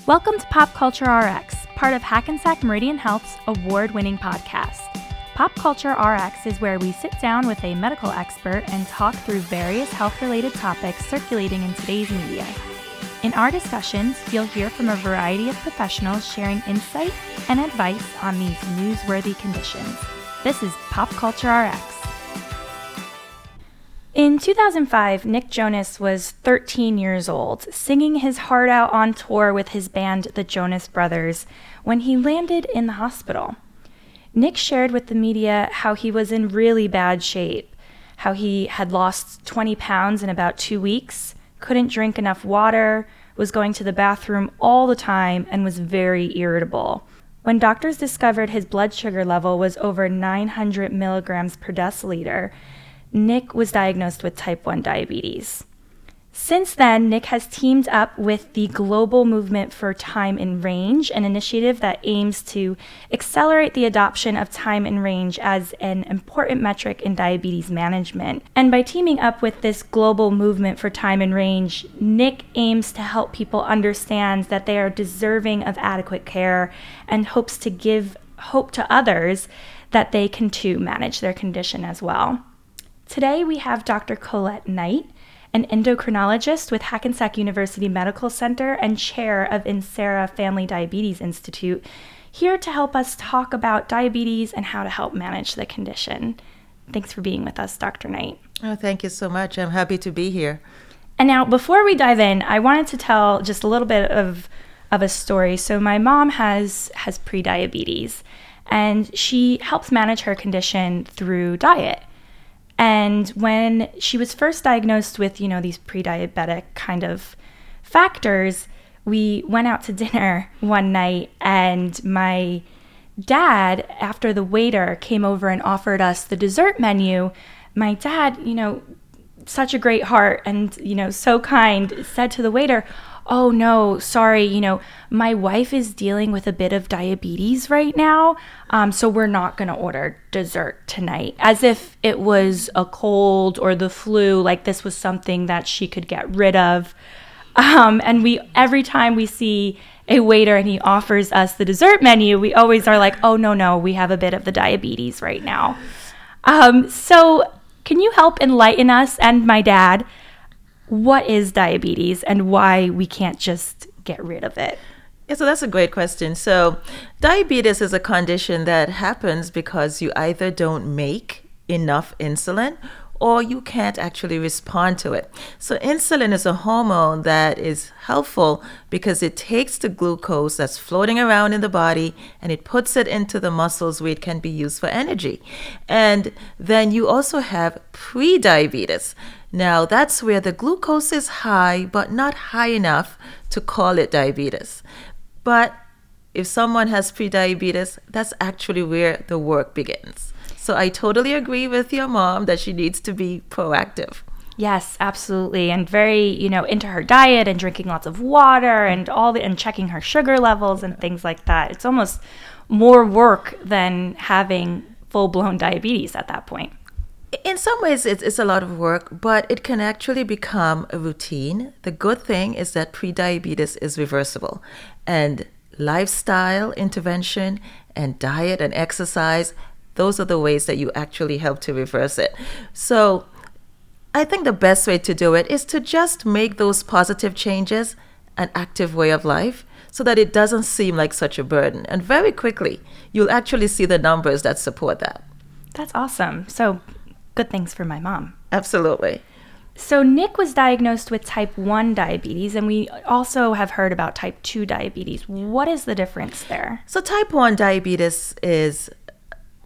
Welcome to Pop Culture RX, part of Hackensack Meridian Health's award winning podcast. Pop Culture RX is where we sit down with a medical expert and talk through various health related topics circulating in today's media. In our discussions, you'll hear from a variety of professionals sharing insight and advice on these newsworthy conditions. This is Pop Culture RX. In 2005, Nick Jonas was 13 years old, singing his heart out on tour with his band, the Jonas Brothers, when he landed in the hospital. Nick shared with the media how he was in really bad shape, how he had lost 20 pounds in about two weeks, couldn't drink enough water, was going to the bathroom all the time, and was very irritable. When doctors discovered his blood sugar level was over 900 milligrams per deciliter, Nick was diagnosed with type 1 diabetes. Since then, Nick has teamed up with the Global Movement for Time in Range, an initiative that aims to accelerate the adoption of time in range as an important metric in diabetes management. And by teaming up with this Global Movement for Time in Range, Nick aims to help people understand that they are deserving of adequate care and hopes to give hope to others that they can too manage their condition as well. Today we have Dr. Colette Knight, an endocrinologist with Hackensack University Medical Center and chair of Inserra Family Diabetes Institute, here to help us talk about diabetes and how to help manage the condition. Thanks for being with us, Dr. Knight. Oh, thank you so much. I'm happy to be here. And now, before we dive in, I wanted to tell just a little bit of of a story. So my mom has has prediabetes, and she helps manage her condition through diet. And when she was first diagnosed with, you know, these pre diabetic kind of factors, we went out to dinner one night and my dad, after the waiter came over and offered us the dessert menu, my dad, you know, such a great heart and, you know, so kind, said to the waiter, oh no, sorry, you know, my wife is dealing with a bit of diabetes right now, um, so we're not going to order dessert tonight. As if it was a cold or the flu, like this was something that she could get rid of. Um, and we, every time we see a waiter and he offers us the dessert menu, we always are like, oh no, no, we have a bit of the diabetes right now. Um, so, can you help enlighten us and my dad what is diabetes and why we can't just get rid of it? Yeah, so that's a great question. So, diabetes is a condition that happens because you either don't make enough insulin or you can't actually respond to it. So, insulin is a hormone that is helpful because it takes the glucose that's floating around in the body and it puts it into the muscles where it can be used for energy. And then you also have prediabetes. Now, that's where the glucose is high, but not high enough to call it diabetes. But if someone has prediabetes, that's actually where the work begins. So I totally agree with your mom that she needs to be proactive. Yes, absolutely. And very, you know, into her diet and drinking lots of water and all the and checking her sugar levels and things like that. It's almost more work than having full-blown diabetes at that point in some ways it's, it's a lot of work but it can actually become a routine the good thing is that prediabetes is reversible and lifestyle intervention and diet and exercise those are the ways that you actually help to reverse it so i think the best way to do it is to just make those positive changes an active way of life so that it doesn't seem like such a burden and very quickly you'll actually see the numbers that support that that's awesome so good things for my mom. Absolutely. So, Nick was diagnosed with type 1 diabetes, and we also have heard about type 2 diabetes. What is the difference there? So, type 1 diabetes is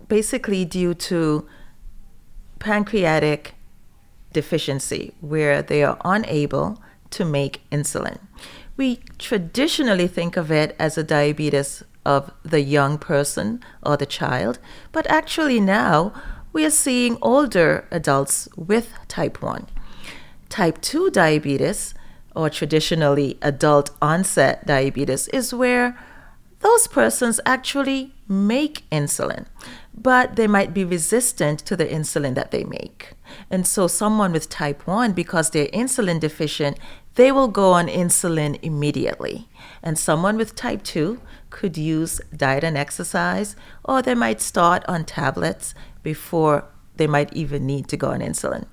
basically due to pancreatic deficiency, where they are unable to make insulin. We traditionally think of it as a diabetes of the young person or the child, but actually now we are seeing older adults with type 1. Type 2 diabetes, or traditionally adult onset diabetes, is where those persons actually make insulin, but they might be resistant to the insulin that they make. And so, someone with type 1, because they're insulin deficient, they will go on insulin immediately. And someone with type 2 could use diet and exercise, or they might start on tablets before they might even need to go on insulin.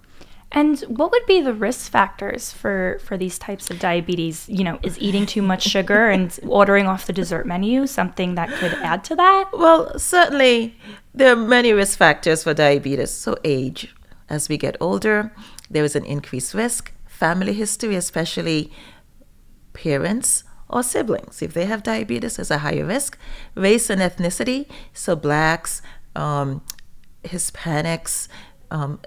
And what would be the risk factors for for these types of diabetes? You know, is eating too much sugar and ordering off the dessert menu something that could add to that? Well, certainly there are many risk factors for diabetes. So age, as we get older, there is an increased risk. Family history, especially parents or siblings, if they have diabetes, is a higher risk. Race and ethnicity, so blacks, um, Hispanics, um,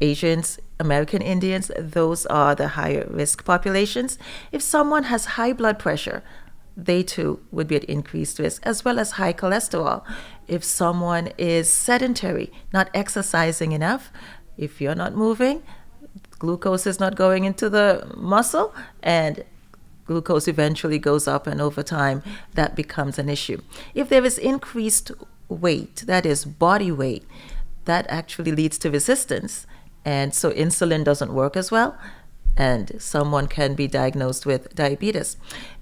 Asians, American Indians, those are the higher risk populations. If someone has high blood pressure, they too would be at increased risk, as well as high cholesterol. If someone is sedentary, not exercising enough, if you're not moving, glucose is not going into the muscle, and glucose eventually goes up, and over time, that becomes an issue. If there is increased weight, that is body weight, that actually leads to resistance and so insulin doesn't work as well, and someone can be diagnosed with diabetes.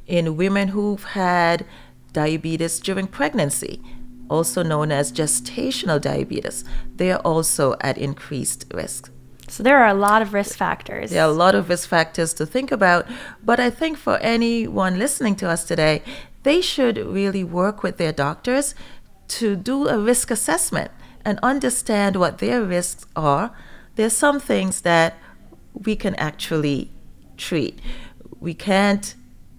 In women who've had diabetes during pregnancy, also known as gestational diabetes, they are also at increased risk. So there are a lot of risk factors. There are a lot of risk factors to think about, but I think for anyone listening to us today, they should really work with their doctors to do a risk assessment and understand what their risks are there's some things that we can actually treat. We can't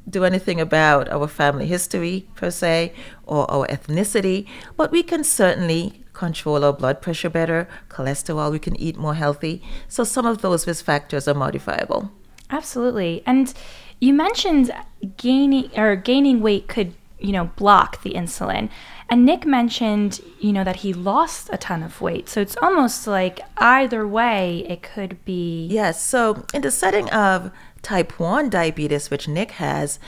do anything about our family history per se or our ethnicity, but we can certainly control our blood pressure better, cholesterol, we can eat more healthy. So some of those risk factors are modifiable. Absolutely. And you mentioned gaining or gaining weight could, you know, block the insulin. And Nick mentioned, you know, that he lost a ton of weight. So it's almost like either way, it could be. Yes. So in the setting of type 1 diabetes, which Nick has,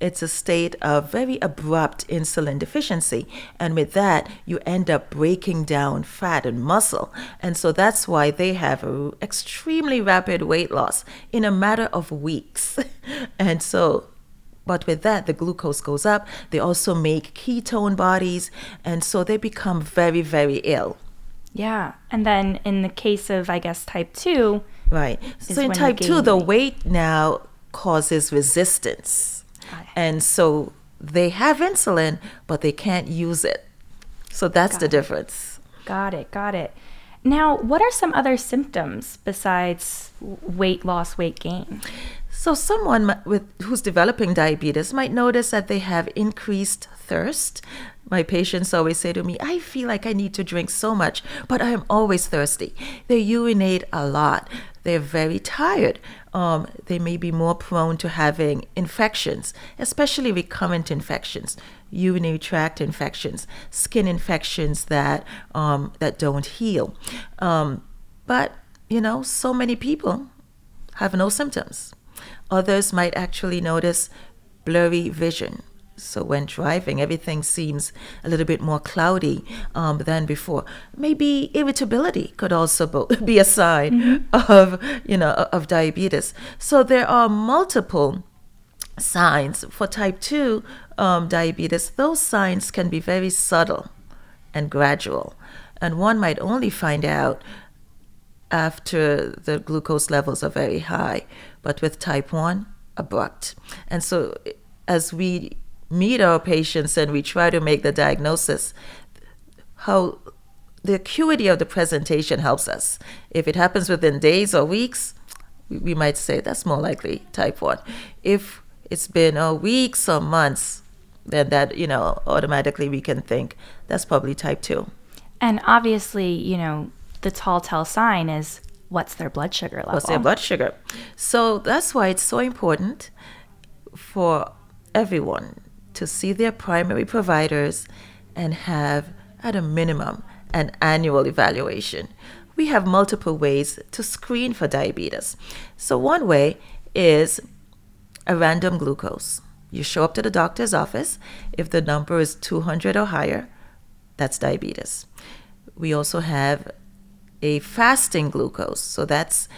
it's a state of very abrupt insulin deficiency. And with that, you end up breaking down fat and muscle. And so that's why they have extremely rapid weight loss in a matter of weeks. and so but with that, the glucose goes up. They also make ketone bodies, and so they become very, very ill. Yeah. And then in the case of, I guess, type 2. Right. So in type 2, the weight now causes resistance. Ah, and so they have insulin, but they can't use it. So that's got the difference. Got it. Got it. Now, what are some other symptoms besides weight loss, weight gain? So someone with who's developing diabetes might notice that they have increased thirst. My patients always say to me, I feel like I need to drink so much, but I'm always thirsty. They urinate a lot. They're very tired. Um, they may be more prone to having infections, especially recurrent infections, urinary tract infections, skin infections that um, that don't heal. Um, but you know, so many people have no symptoms. Others might actually notice blurry vision. So when driving, everything seems a little bit more cloudy um, than before. Maybe irritability could also be a sign mm-hmm. of, you know, of diabetes. So there are multiple signs for type 2 um, diabetes. Those signs can be very subtle and gradual. And one might only find out after the glucose levels are very high but with type 1, abrupt. And so as we meet our patients and we try to make the diagnosis, how the acuity of the presentation helps us. If it happens within days or weeks, we might say that's more likely type 1. If it's been a weeks or months, then that, you know, automatically we can think that's probably type 2. And obviously, you know, the tall tell sign is what's their blood sugar level. What's their blood sugar? So that's why it's so important for everyone to see their primary providers and have, at a minimum, an annual evaluation. We have multiple ways to screen for diabetes. So, one way is a random glucose. You show up to the doctor's office. If the number is 200 or higher, that's diabetes. We also have a fasting glucose. So that's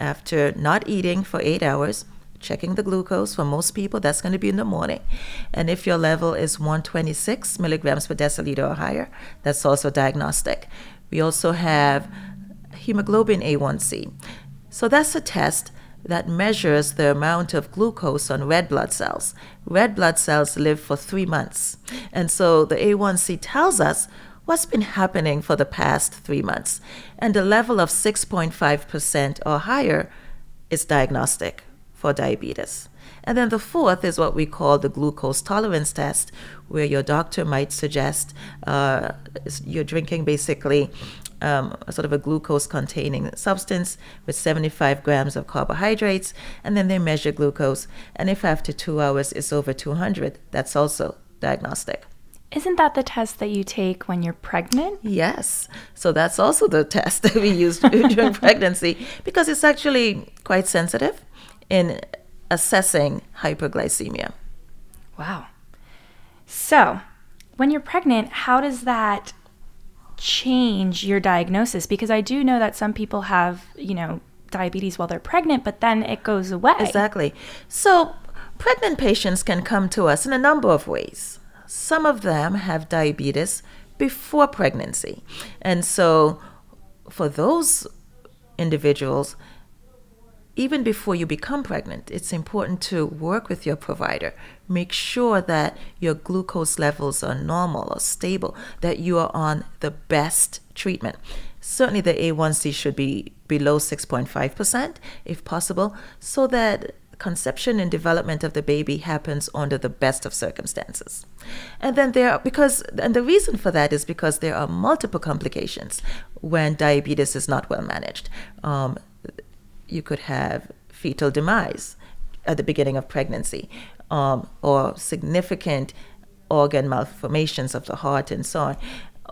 after not eating for eight hours, checking the glucose. For most people, that's going to be in the morning. And if your level is 126 milligrams per deciliter or higher, that's also diagnostic. We also have hemoglobin A1C. So that's a test that measures the amount of glucose on red blood cells. Red blood cells live for three months. And so the A1C tells us what's been happening for the past three months. And the level of 6.5% or higher is diagnostic for diabetes. And then the fourth is what we call the glucose tolerance test, where your doctor might suggest uh, you're drinking basically um, a sort of a glucose containing substance with 75 grams of carbohydrates, and then they measure glucose. And if after two hours it's over 200, that's also diagnostic. Isn't that the test that you take when you're pregnant? Yes. So that's also the test that we use during pregnancy because it's actually quite sensitive in assessing hyperglycemia. Wow. So, when you're pregnant, how does that change your diagnosis? Because I do know that some people have, you know, diabetes while they're pregnant, but then it goes away. Exactly. So, pregnant patients can come to us in a number of ways. Some of them have diabetes before pregnancy. And so, for those individuals, even before you become pregnant, it's important to work with your provider. Make sure that your glucose levels are normal or stable, that you are on the best treatment. Certainly, the A1C should be below 6.5% if possible, so that conception and development of the baby happens under the best of circumstances. And then there are, because, and the reason for that is because there are multiple complications when diabetes is not well managed. Um, you could have fetal demise at the beginning of pregnancy um, or significant organ malformations of the heart and so on.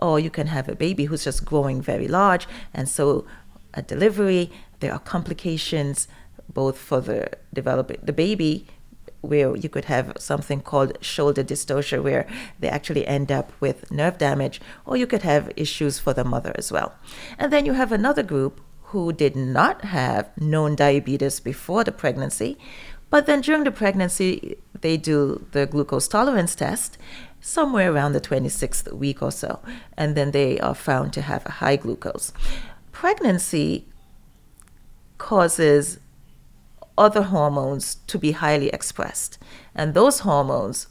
Or you can have a baby who's just growing very large, and so at delivery, there are complications both for the developing the baby where you could have something called shoulder dystocia where they actually end up with nerve damage or you could have issues for the mother as well and then you have another group who did not have known diabetes before the pregnancy, but then during the pregnancy, they do the glucose tolerance test somewhere around the 26th week or so, and then they are found to have a high glucose. Pregnancy causes other hormones to be highly expressed, and those hormones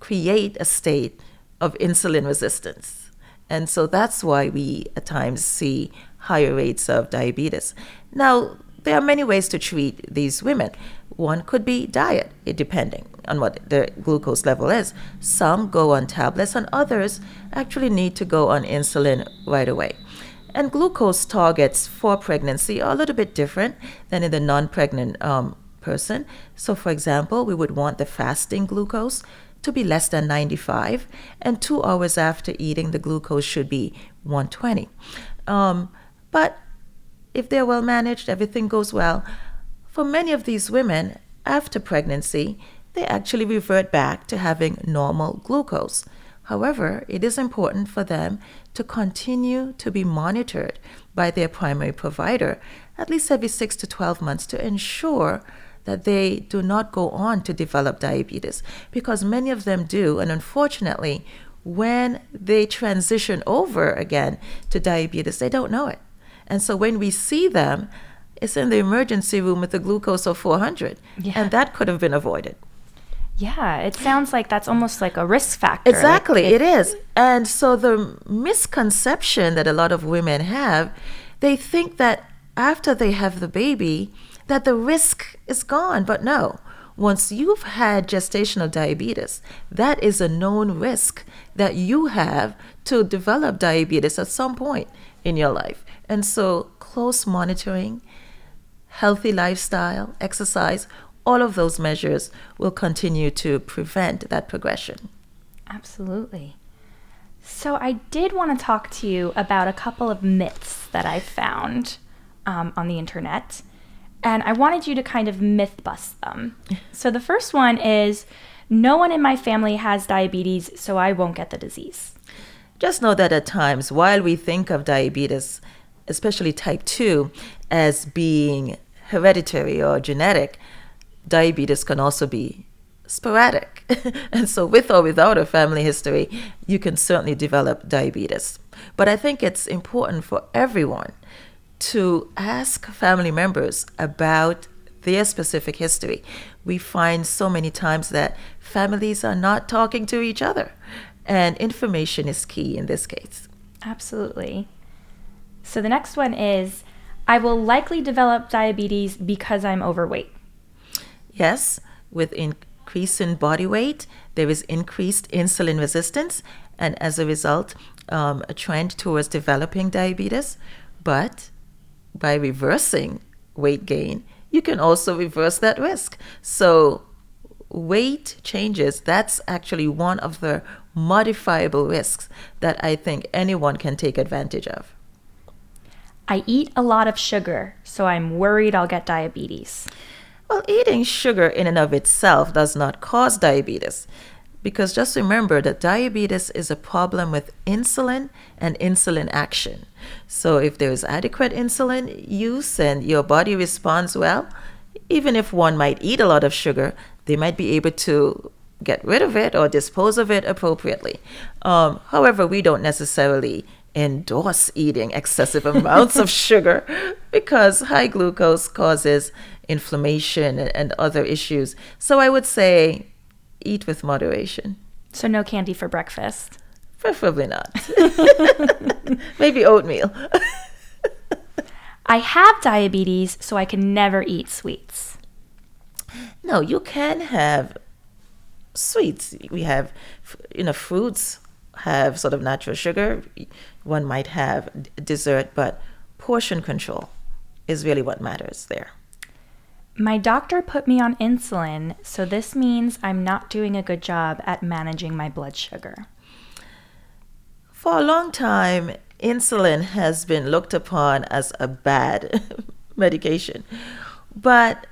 create a state of insulin resistance. And so that's why we at times see higher rates of diabetes. Now, there are many ways to treat these women. One could be diet, depending on what the glucose level is. Some go on tablets, and others actually need to go on insulin right away. And glucose targets for pregnancy are a little bit different than in the non pregnant um, person. So, for example, we would want the fasting glucose to be less than 95, and two hours after eating, the glucose should be 120. Um, but if they're well managed, everything goes well. For many of these women, after pregnancy, they actually revert back to having normal glucose. However, it is important for them to continue to be monitored by their primary provider at least every 6 to 12 months to ensure that they do not go on to develop diabetes because many of them do and unfortunately when they transition over again to diabetes they don't know it and so when we see them, it's in the emergency room with a glucose of 400. Yeah. And that could have been avoided. Yeah, it sounds like that's almost like a risk factor. Exactly, like it, it is. And so the misconception that a lot of women have, they think that after they have the baby, that the risk is gone. But no, once you've had gestational diabetes, that is a known risk that you have to develop diabetes at some point in your life. And so, close monitoring, healthy lifestyle, exercise, all of those measures will continue to prevent that progression. Absolutely. So, I did want to talk to you about a couple of myths that I found um, on the internet. And I wanted you to kind of myth bust them. So, the first one is No one in my family has diabetes, so I won't get the disease. Just know that at times, while we think of diabetes, especially type 2, as being hereditary or genetic, diabetes can also be sporadic. and so, with or without a family history, you can certainly develop diabetes. But I think it's important for everyone to ask family members about their specific history. We find so many times that families are not talking to each other, and information is key in this case. Absolutely. So the next one is I will likely develop diabetes because I'm overweight. Yes, with increase in body weight, there is increased insulin resistance, and as a result, um, a trend towards developing diabetes. But by reversing weight gain, you can also reverse that risk. So, weight changes, that's actually one of the modifiable risks that I think anyone can take advantage of. I eat a lot of sugar, so I'm worried I'll get diabetes. Well, eating sugar in and of itself does not cause diabetes. Because just remember that diabetes is a problem with insulin and insulin action. So if there is adequate insulin use and your body responds well, even if one might eat a lot of sugar, they might be able to get rid of it or dispose of it appropriately. Um, however, we don't necessarily endorse eating excessive amounts of sugar because high glucose causes inflammation and other issues. So I would say eat with moderation. So no candy for breakfast. Preferably not. Maybe oatmeal. I have diabetes, so I can never eat sweets. No, you can have sweets. We have, you know, fruits have sort of natural sugar. One might have dessert, but portion control is really what matters there. My doctor put me on insulin, so this means I'm not doing a good job at managing my blood sugar. For a long time, insulin has been looked upon as a bad medication. But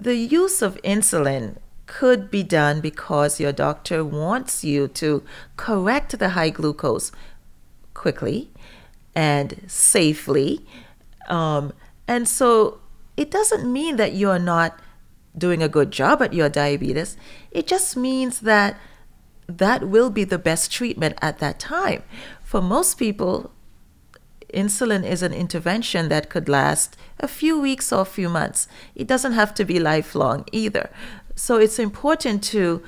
the use of insulin could be done because your doctor wants you to correct the high glucose quickly and safely. Um, and so it doesn't mean that you're not doing a good job at your diabetes. It just means that that will be the best treatment at that time. For most people, insulin is an intervention that could last a few weeks or a few months. It doesn't have to be lifelong either. So it's important to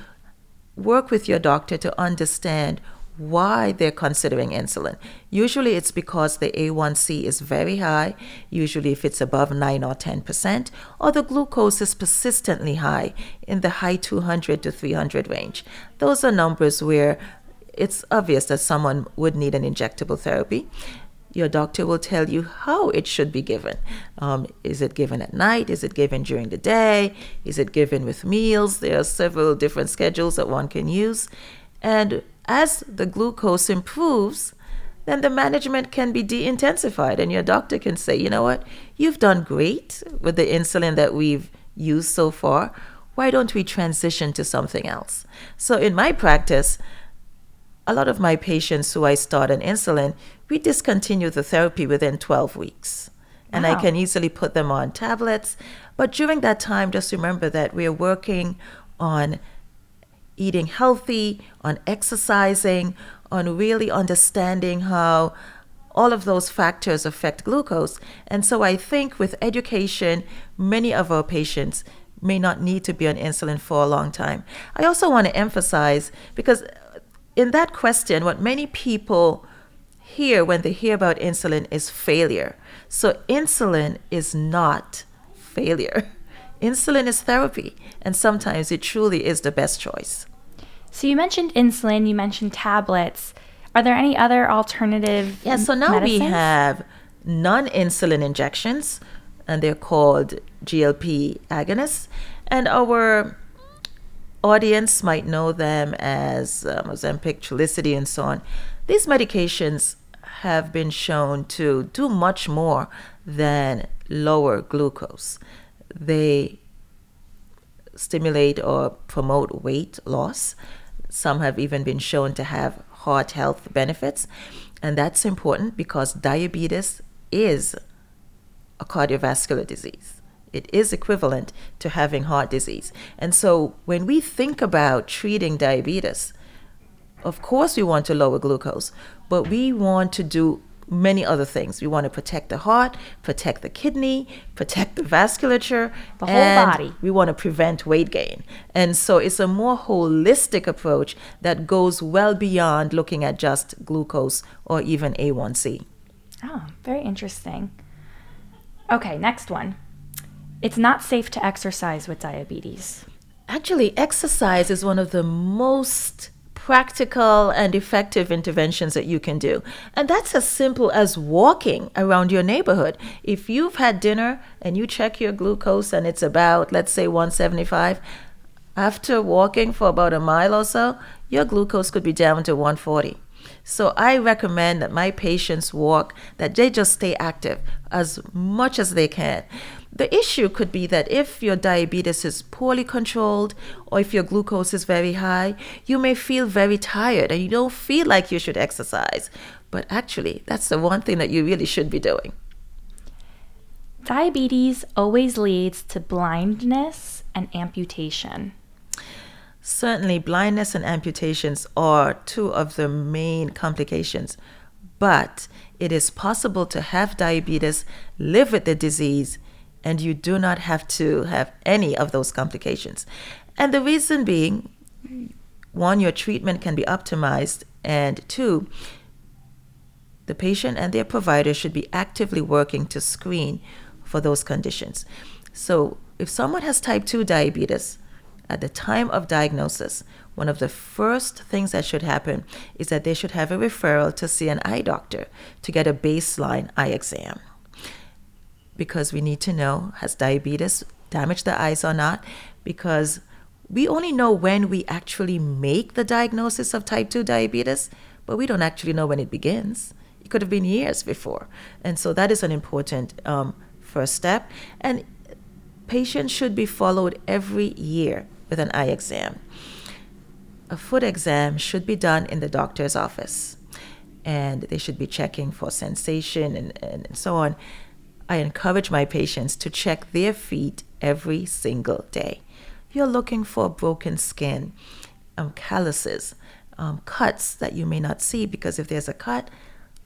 work with your doctor to understand why they're considering insulin. Usually it's because the A1C is very high, usually if it's above 9 or 10%, or the glucose is persistently high in the high 200 to 300 range. Those are numbers where it's obvious that someone would need an injectable therapy. Your doctor will tell you how it should be given. Um, is it given at night? Is it given during the day? Is it given with meals? There are several different schedules that one can use. And as the glucose improves, then the management can be de intensified, and your doctor can say, you know what, you've done great with the insulin that we've used so far. Why don't we transition to something else? So, in my practice, a lot of my patients who I start on insulin, we discontinue the therapy within 12 weeks. And wow. I can easily put them on tablets. But during that time, just remember that we are working on eating healthy, on exercising, on really understanding how all of those factors affect glucose. And so I think with education, many of our patients may not need to be on insulin for a long time. I also want to emphasize because in that question, what many people hear when they hear about insulin is failure. So insulin is not failure. Insulin is therapy, and sometimes it truly is the best choice. So you mentioned insulin, you mentioned tablets. Are there any other alternative? Yeah, so now medicines? we have non insulin injections, and they're called GLP agonists. And our audience might know them as um, Ozempic, Trulicity, and so on. These medications have been shown to do much more than lower glucose. They stimulate or promote weight loss. Some have even been shown to have heart health benefits. And that's important because diabetes is a cardiovascular disease. It is equivalent to having heart disease. And so when we think about treating diabetes, of course we want to lower glucose, but we want to do many other things. We want to protect the heart, protect the kidney, protect the vasculature, the whole body. We want to prevent weight gain. And so it's a more holistic approach that goes well beyond looking at just glucose or even A1C. Oh, ah, very interesting. Okay, next one. It's not safe to exercise with diabetes. Actually, exercise is one of the most practical and effective interventions that you can do. And that's as simple as walking around your neighborhood. If you've had dinner and you check your glucose and it's about, let's say, 175, after walking for about a mile or so, your glucose could be down to 140. So I recommend that my patients walk, that they just stay active as much as they can. The issue could be that if your diabetes is poorly controlled or if your glucose is very high, you may feel very tired and you don't feel like you should exercise. But actually, that's the one thing that you really should be doing. Diabetes always leads to blindness and amputation. Certainly, blindness and amputations are two of the main complications, but it is possible to have diabetes, live with the disease, and you do not have to have any of those complications. And the reason being one, your treatment can be optimized, and two, the patient and their provider should be actively working to screen for those conditions. So, if someone has type 2 diabetes, at the time of diagnosis, one of the first things that should happen is that they should have a referral to see an eye doctor to get a baseline eye exam because we need to know has diabetes damaged the eyes or not? Because we only know when we actually make the diagnosis of type 2 diabetes but we don't actually know when it begins. It could have been years before. And so that is an important um, first step. And patients should be followed every year with an eye exam. A foot exam should be done in the doctor's office and they should be checking for sensation and, and so on I encourage my patients to check their feet every single day. You're looking for broken skin, um, calluses, um, cuts that you may not see because if there's a cut,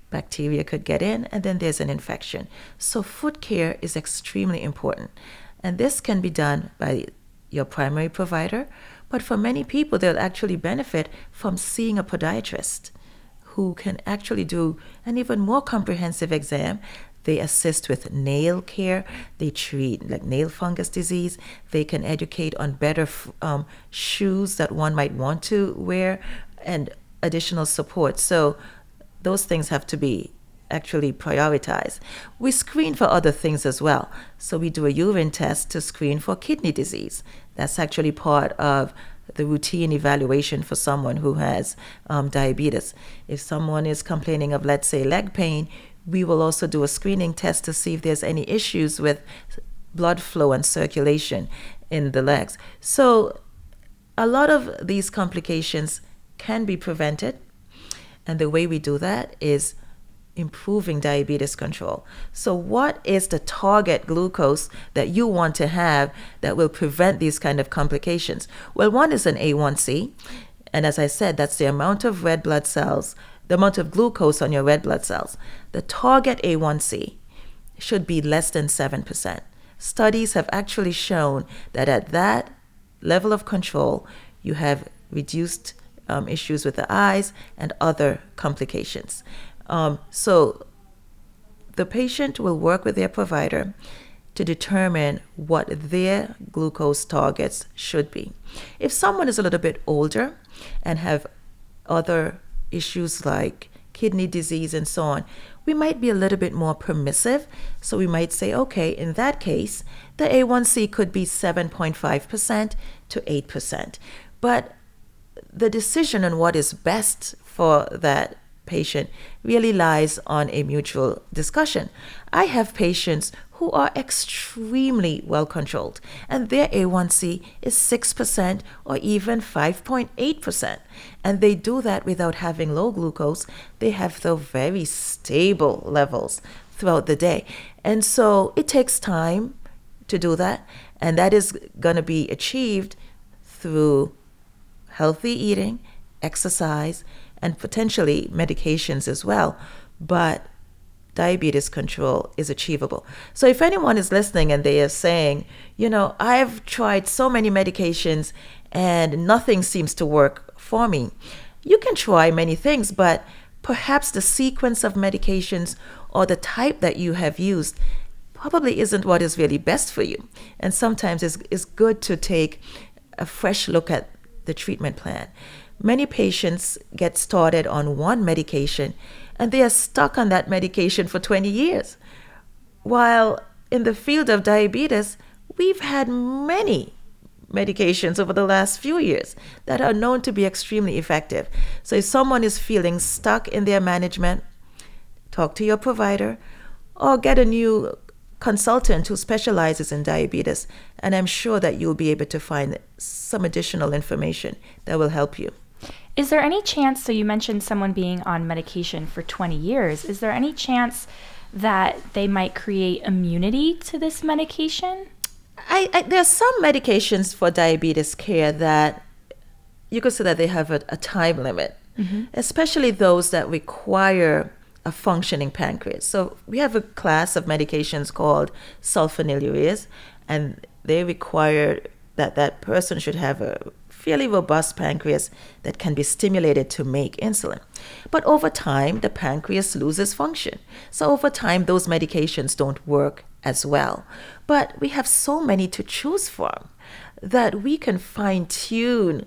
bacteria could get in and then there's an infection. So, foot care is extremely important. And this can be done by your primary provider, but for many people, they'll actually benefit from seeing a podiatrist who can actually do an even more comprehensive exam they assist with nail care. They treat like nail fungus disease. They can educate on better um, shoes that one might want to wear and additional support. So those things have to be actually prioritized. We screen for other things as well. So we do a urine test to screen for kidney disease. That's actually part of the routine evaluation for someone who has um, diabetes. If someone is complaining of, let's say, leg pain, we will also do a screening test to see if there's any issues with blood flow and circulation in the legs. So, a lot of these complications can be prevented. And the way we do that is improving diabetes control. So, what is the target glucose that you want to have that will prevent these kind of complications? Well, one is an A1C. And as I said, that's the amount of red blood cells the amount of glucose on your red blood cells. The target A1C should be less than 7%. Studies have actually shown that at that level of control, you have reduced um, issues with the eyes and other complications. Um, so the patient will work with their provider to determine what their glucose targets should be. If someone is a little bit older and have other issues like kidney disease and so on, we might be a little bit more permissive. So we might say, okay, in that case, the A1C could be 7.5% to 8%. But the decision on what is best for that patient really lies on a mutual discussion. I have patients who are extremely well controlled, and their A1C is 6% or even 5.8%. And they do that without having low glucose, they have the very stable levels throughout the day. And so it takes time to do that, and that is going to be achieved through healthy eating, exercise, and potentially medications as well. But diabetes control is achievable. So if anyone is listening and they are saying, you know, I've tried so many medications and nothing seems to work for me, you can try many things, but perhaps the sequence of medications or the type that you have used probably isn't what is really best for you. And sometimes it's, it's good to take a fresh look at the treatment plan. Many patients get started on one medication and they are stuck on that medication for 20 years. While in the field of diabetes, we've had many medications over the last few years that are known to be extremely effective. So if someone is feeling stuck in their management, talk to your provider or get a new consultant who specializes in diabetes, and I'm sure that you'll be able to find some additional information that will help you. Is there any chance? So, you mentioned someone being on medication for 20 years. Is there any chance that they might create immunity to this medication? I, I there are some medications for diabetes care that you could say that they have a, a time limit, mm-hmm. especially those that require a functioning pancreas. So we have a class of medications called sulfonylureas, and they require that that person should have a fairly robust pancreas that can be stimulated to make insulin. But over time, the pancreas loses function. So over time, those medications don't work as well. But we have so many to choose from that we can fine tune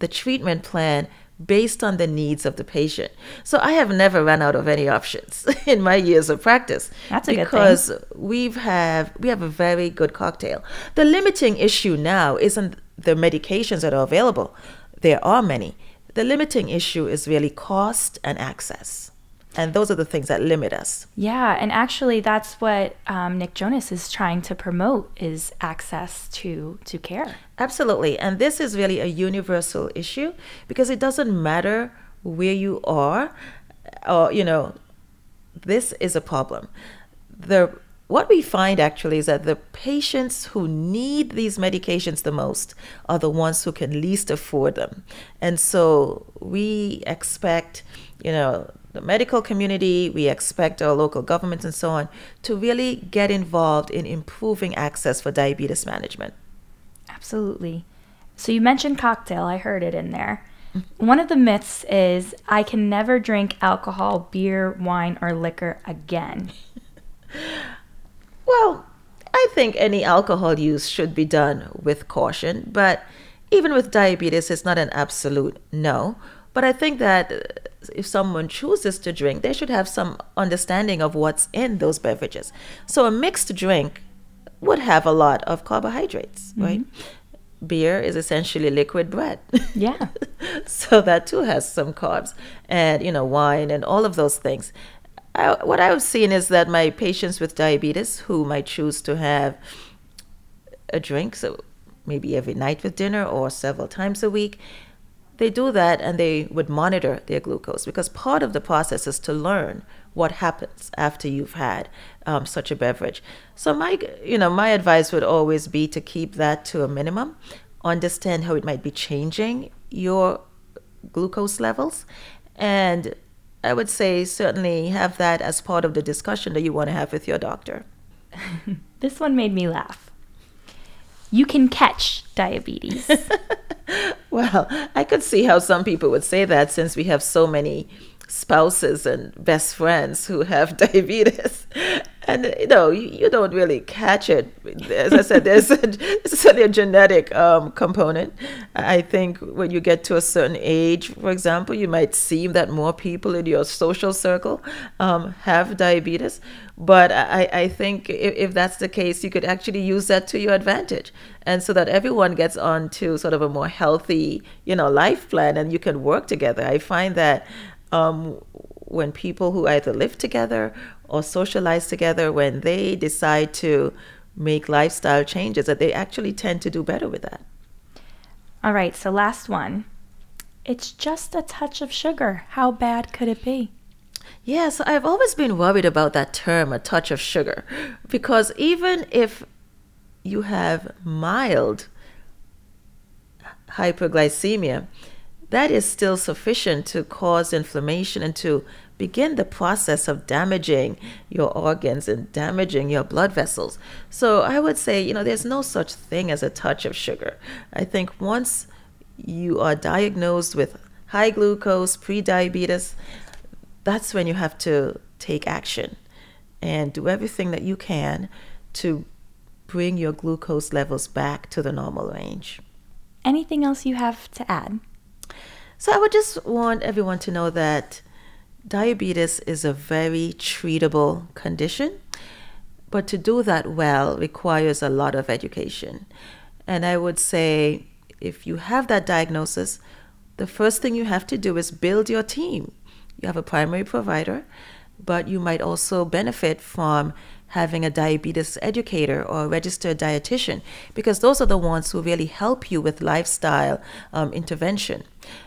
the treatment plan based on the needs of the patient. So I have never run out of any options in my years of practice. That's a because good thing. we've have we have a very good cocktail. The limiting issue now isn't the medications that are available. There are many. The limiting issue is really cost and access. And those are the things that limit us. Yeah, and actually, that's what um, Nick Jonas is trying to promote is access to to care. Absolutely, and this is really a universal issue because it doesn't matter where you are, or you know, this is a problem. The what we find actually is that the patients who need these medications the most are the ones who can least afford them. And so we expect, you know, the medical community, we expect our local governments and so on to really get involved in improving access for diabetes management. Absolutely. So you mentioned cocktail, I heard it in there. One of the myths is I can never drink alcohol, beer, wine, or liquor again. Well, I think any alcohol use should be done with caution, but even with diabetes, it's not an absolute no. But I think that if someone chooses to drink, they should have some understanding of what's in those beverages. So a mixed drink would have a lot of carbohydrates, mm-hmm. right? Beer is essentially liquid bread. Yeah. so that too has some carbs, and you know, wine and all of those things. I, what I've seen is that my patients with diabetes who might choose to have a drink, so maybe every night with dinner or several times a week, they do that and they would monitor their glucose because part of the process is to learn what happens after you've had um, such a beverage. So my, you know, my advice would always be to keep that to a minimum, understand how it might be changing your glucose levels, and I would say certainly have that as part of the discussion that you want to have with your doctor. this one made me laugh. You can catch diabetes. well, I could see how some people would say that since we have so many spouses and best friends who have diabetes and you know you, you don't really catch it. As i said there's certainly a genetic um, component. I think when you get to a certain age for example you might see that more people in your social circle um, have diabetes. But I, I think if, if that's the case you could actually use that to your advantage. And so that everyone gets on to sort of a more healthy you know life plan and you can work together. I find that um, when people who either live together or socialize together, when they decide to make lifestyle changes, that they actually tend to do better with that. All right, so last one. It's just a touch of sugar. How bad could it be? Yes, I've always been worried about that term, a touch of sugar, because even if you have mild hyperglycemia, that is still sufficient to cause inflammation and to begin the process of damaging your organs and damaging your blood vessels. So I would say, you know, there's no such thing as a touch of sugar. I think once you are diagnosed with high glucose, prediabetes, that's when you have to take action and do everything that you can to bring your glucose levels back to the normal range. Anything else you have to add? So I would just want everyone to know that diabetes is a very treatable condition, but to do that well requires a lot of education. And I would say if you have that diagnosis, the first thing you have to do is build your team. You have a primary provider, but you might also benefit from having a diabetes educator or a registered dietitian because those are the ones who really help you with lifestyle um, intervention.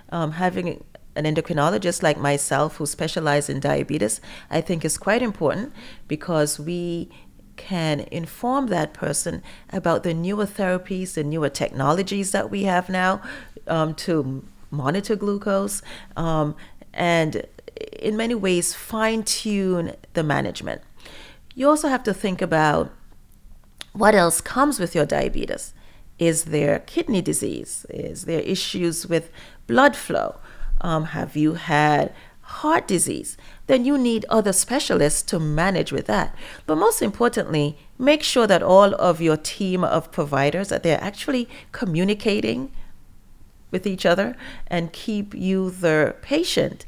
Um, having an endocrinologist like myself who specializes in diabetes, I think is quite important because we can inform that person about the newer therapies, the newer technologies that we have now um, to monitor glucose, um, and in many ways fine tune the management. You also have to think about what else comes with your diabetes. Is there kidney disease? Is there issues with blood flow? Um, have you had heart disease? Then you need other specialists to manage with that. But most importantly, make sure that all of your team of providers that they're actually communicating with each other and keep you the patient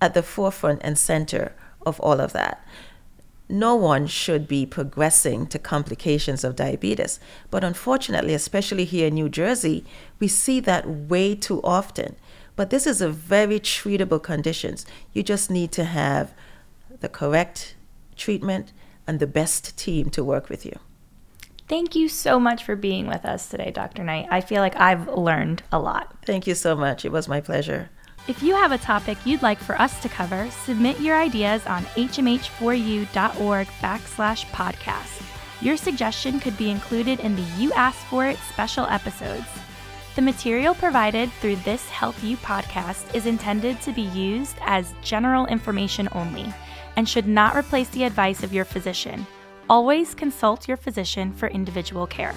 at the forefront and center of all of that no one should be progressing to complications of diabetes. But unfortunately, especially here in New Jersey, we see that way too often. But this is a very treatable condition. You just need to have the correct treatment and the best team to work with you. Thank you so much for being with us today, Dr. Knight. I feel like I've learned a lot. Thank you so much. It was my pleasure. If you have a topic you'd like for us to cover, submit your ideas on hmh4u.org backslash podcast. Your suggestion could be included in the You Asked For It special episodes. The material provided through this HealthU podcast is intended to be used as general information only and should not replace the advice of your physician. Always consult your physician for individual care.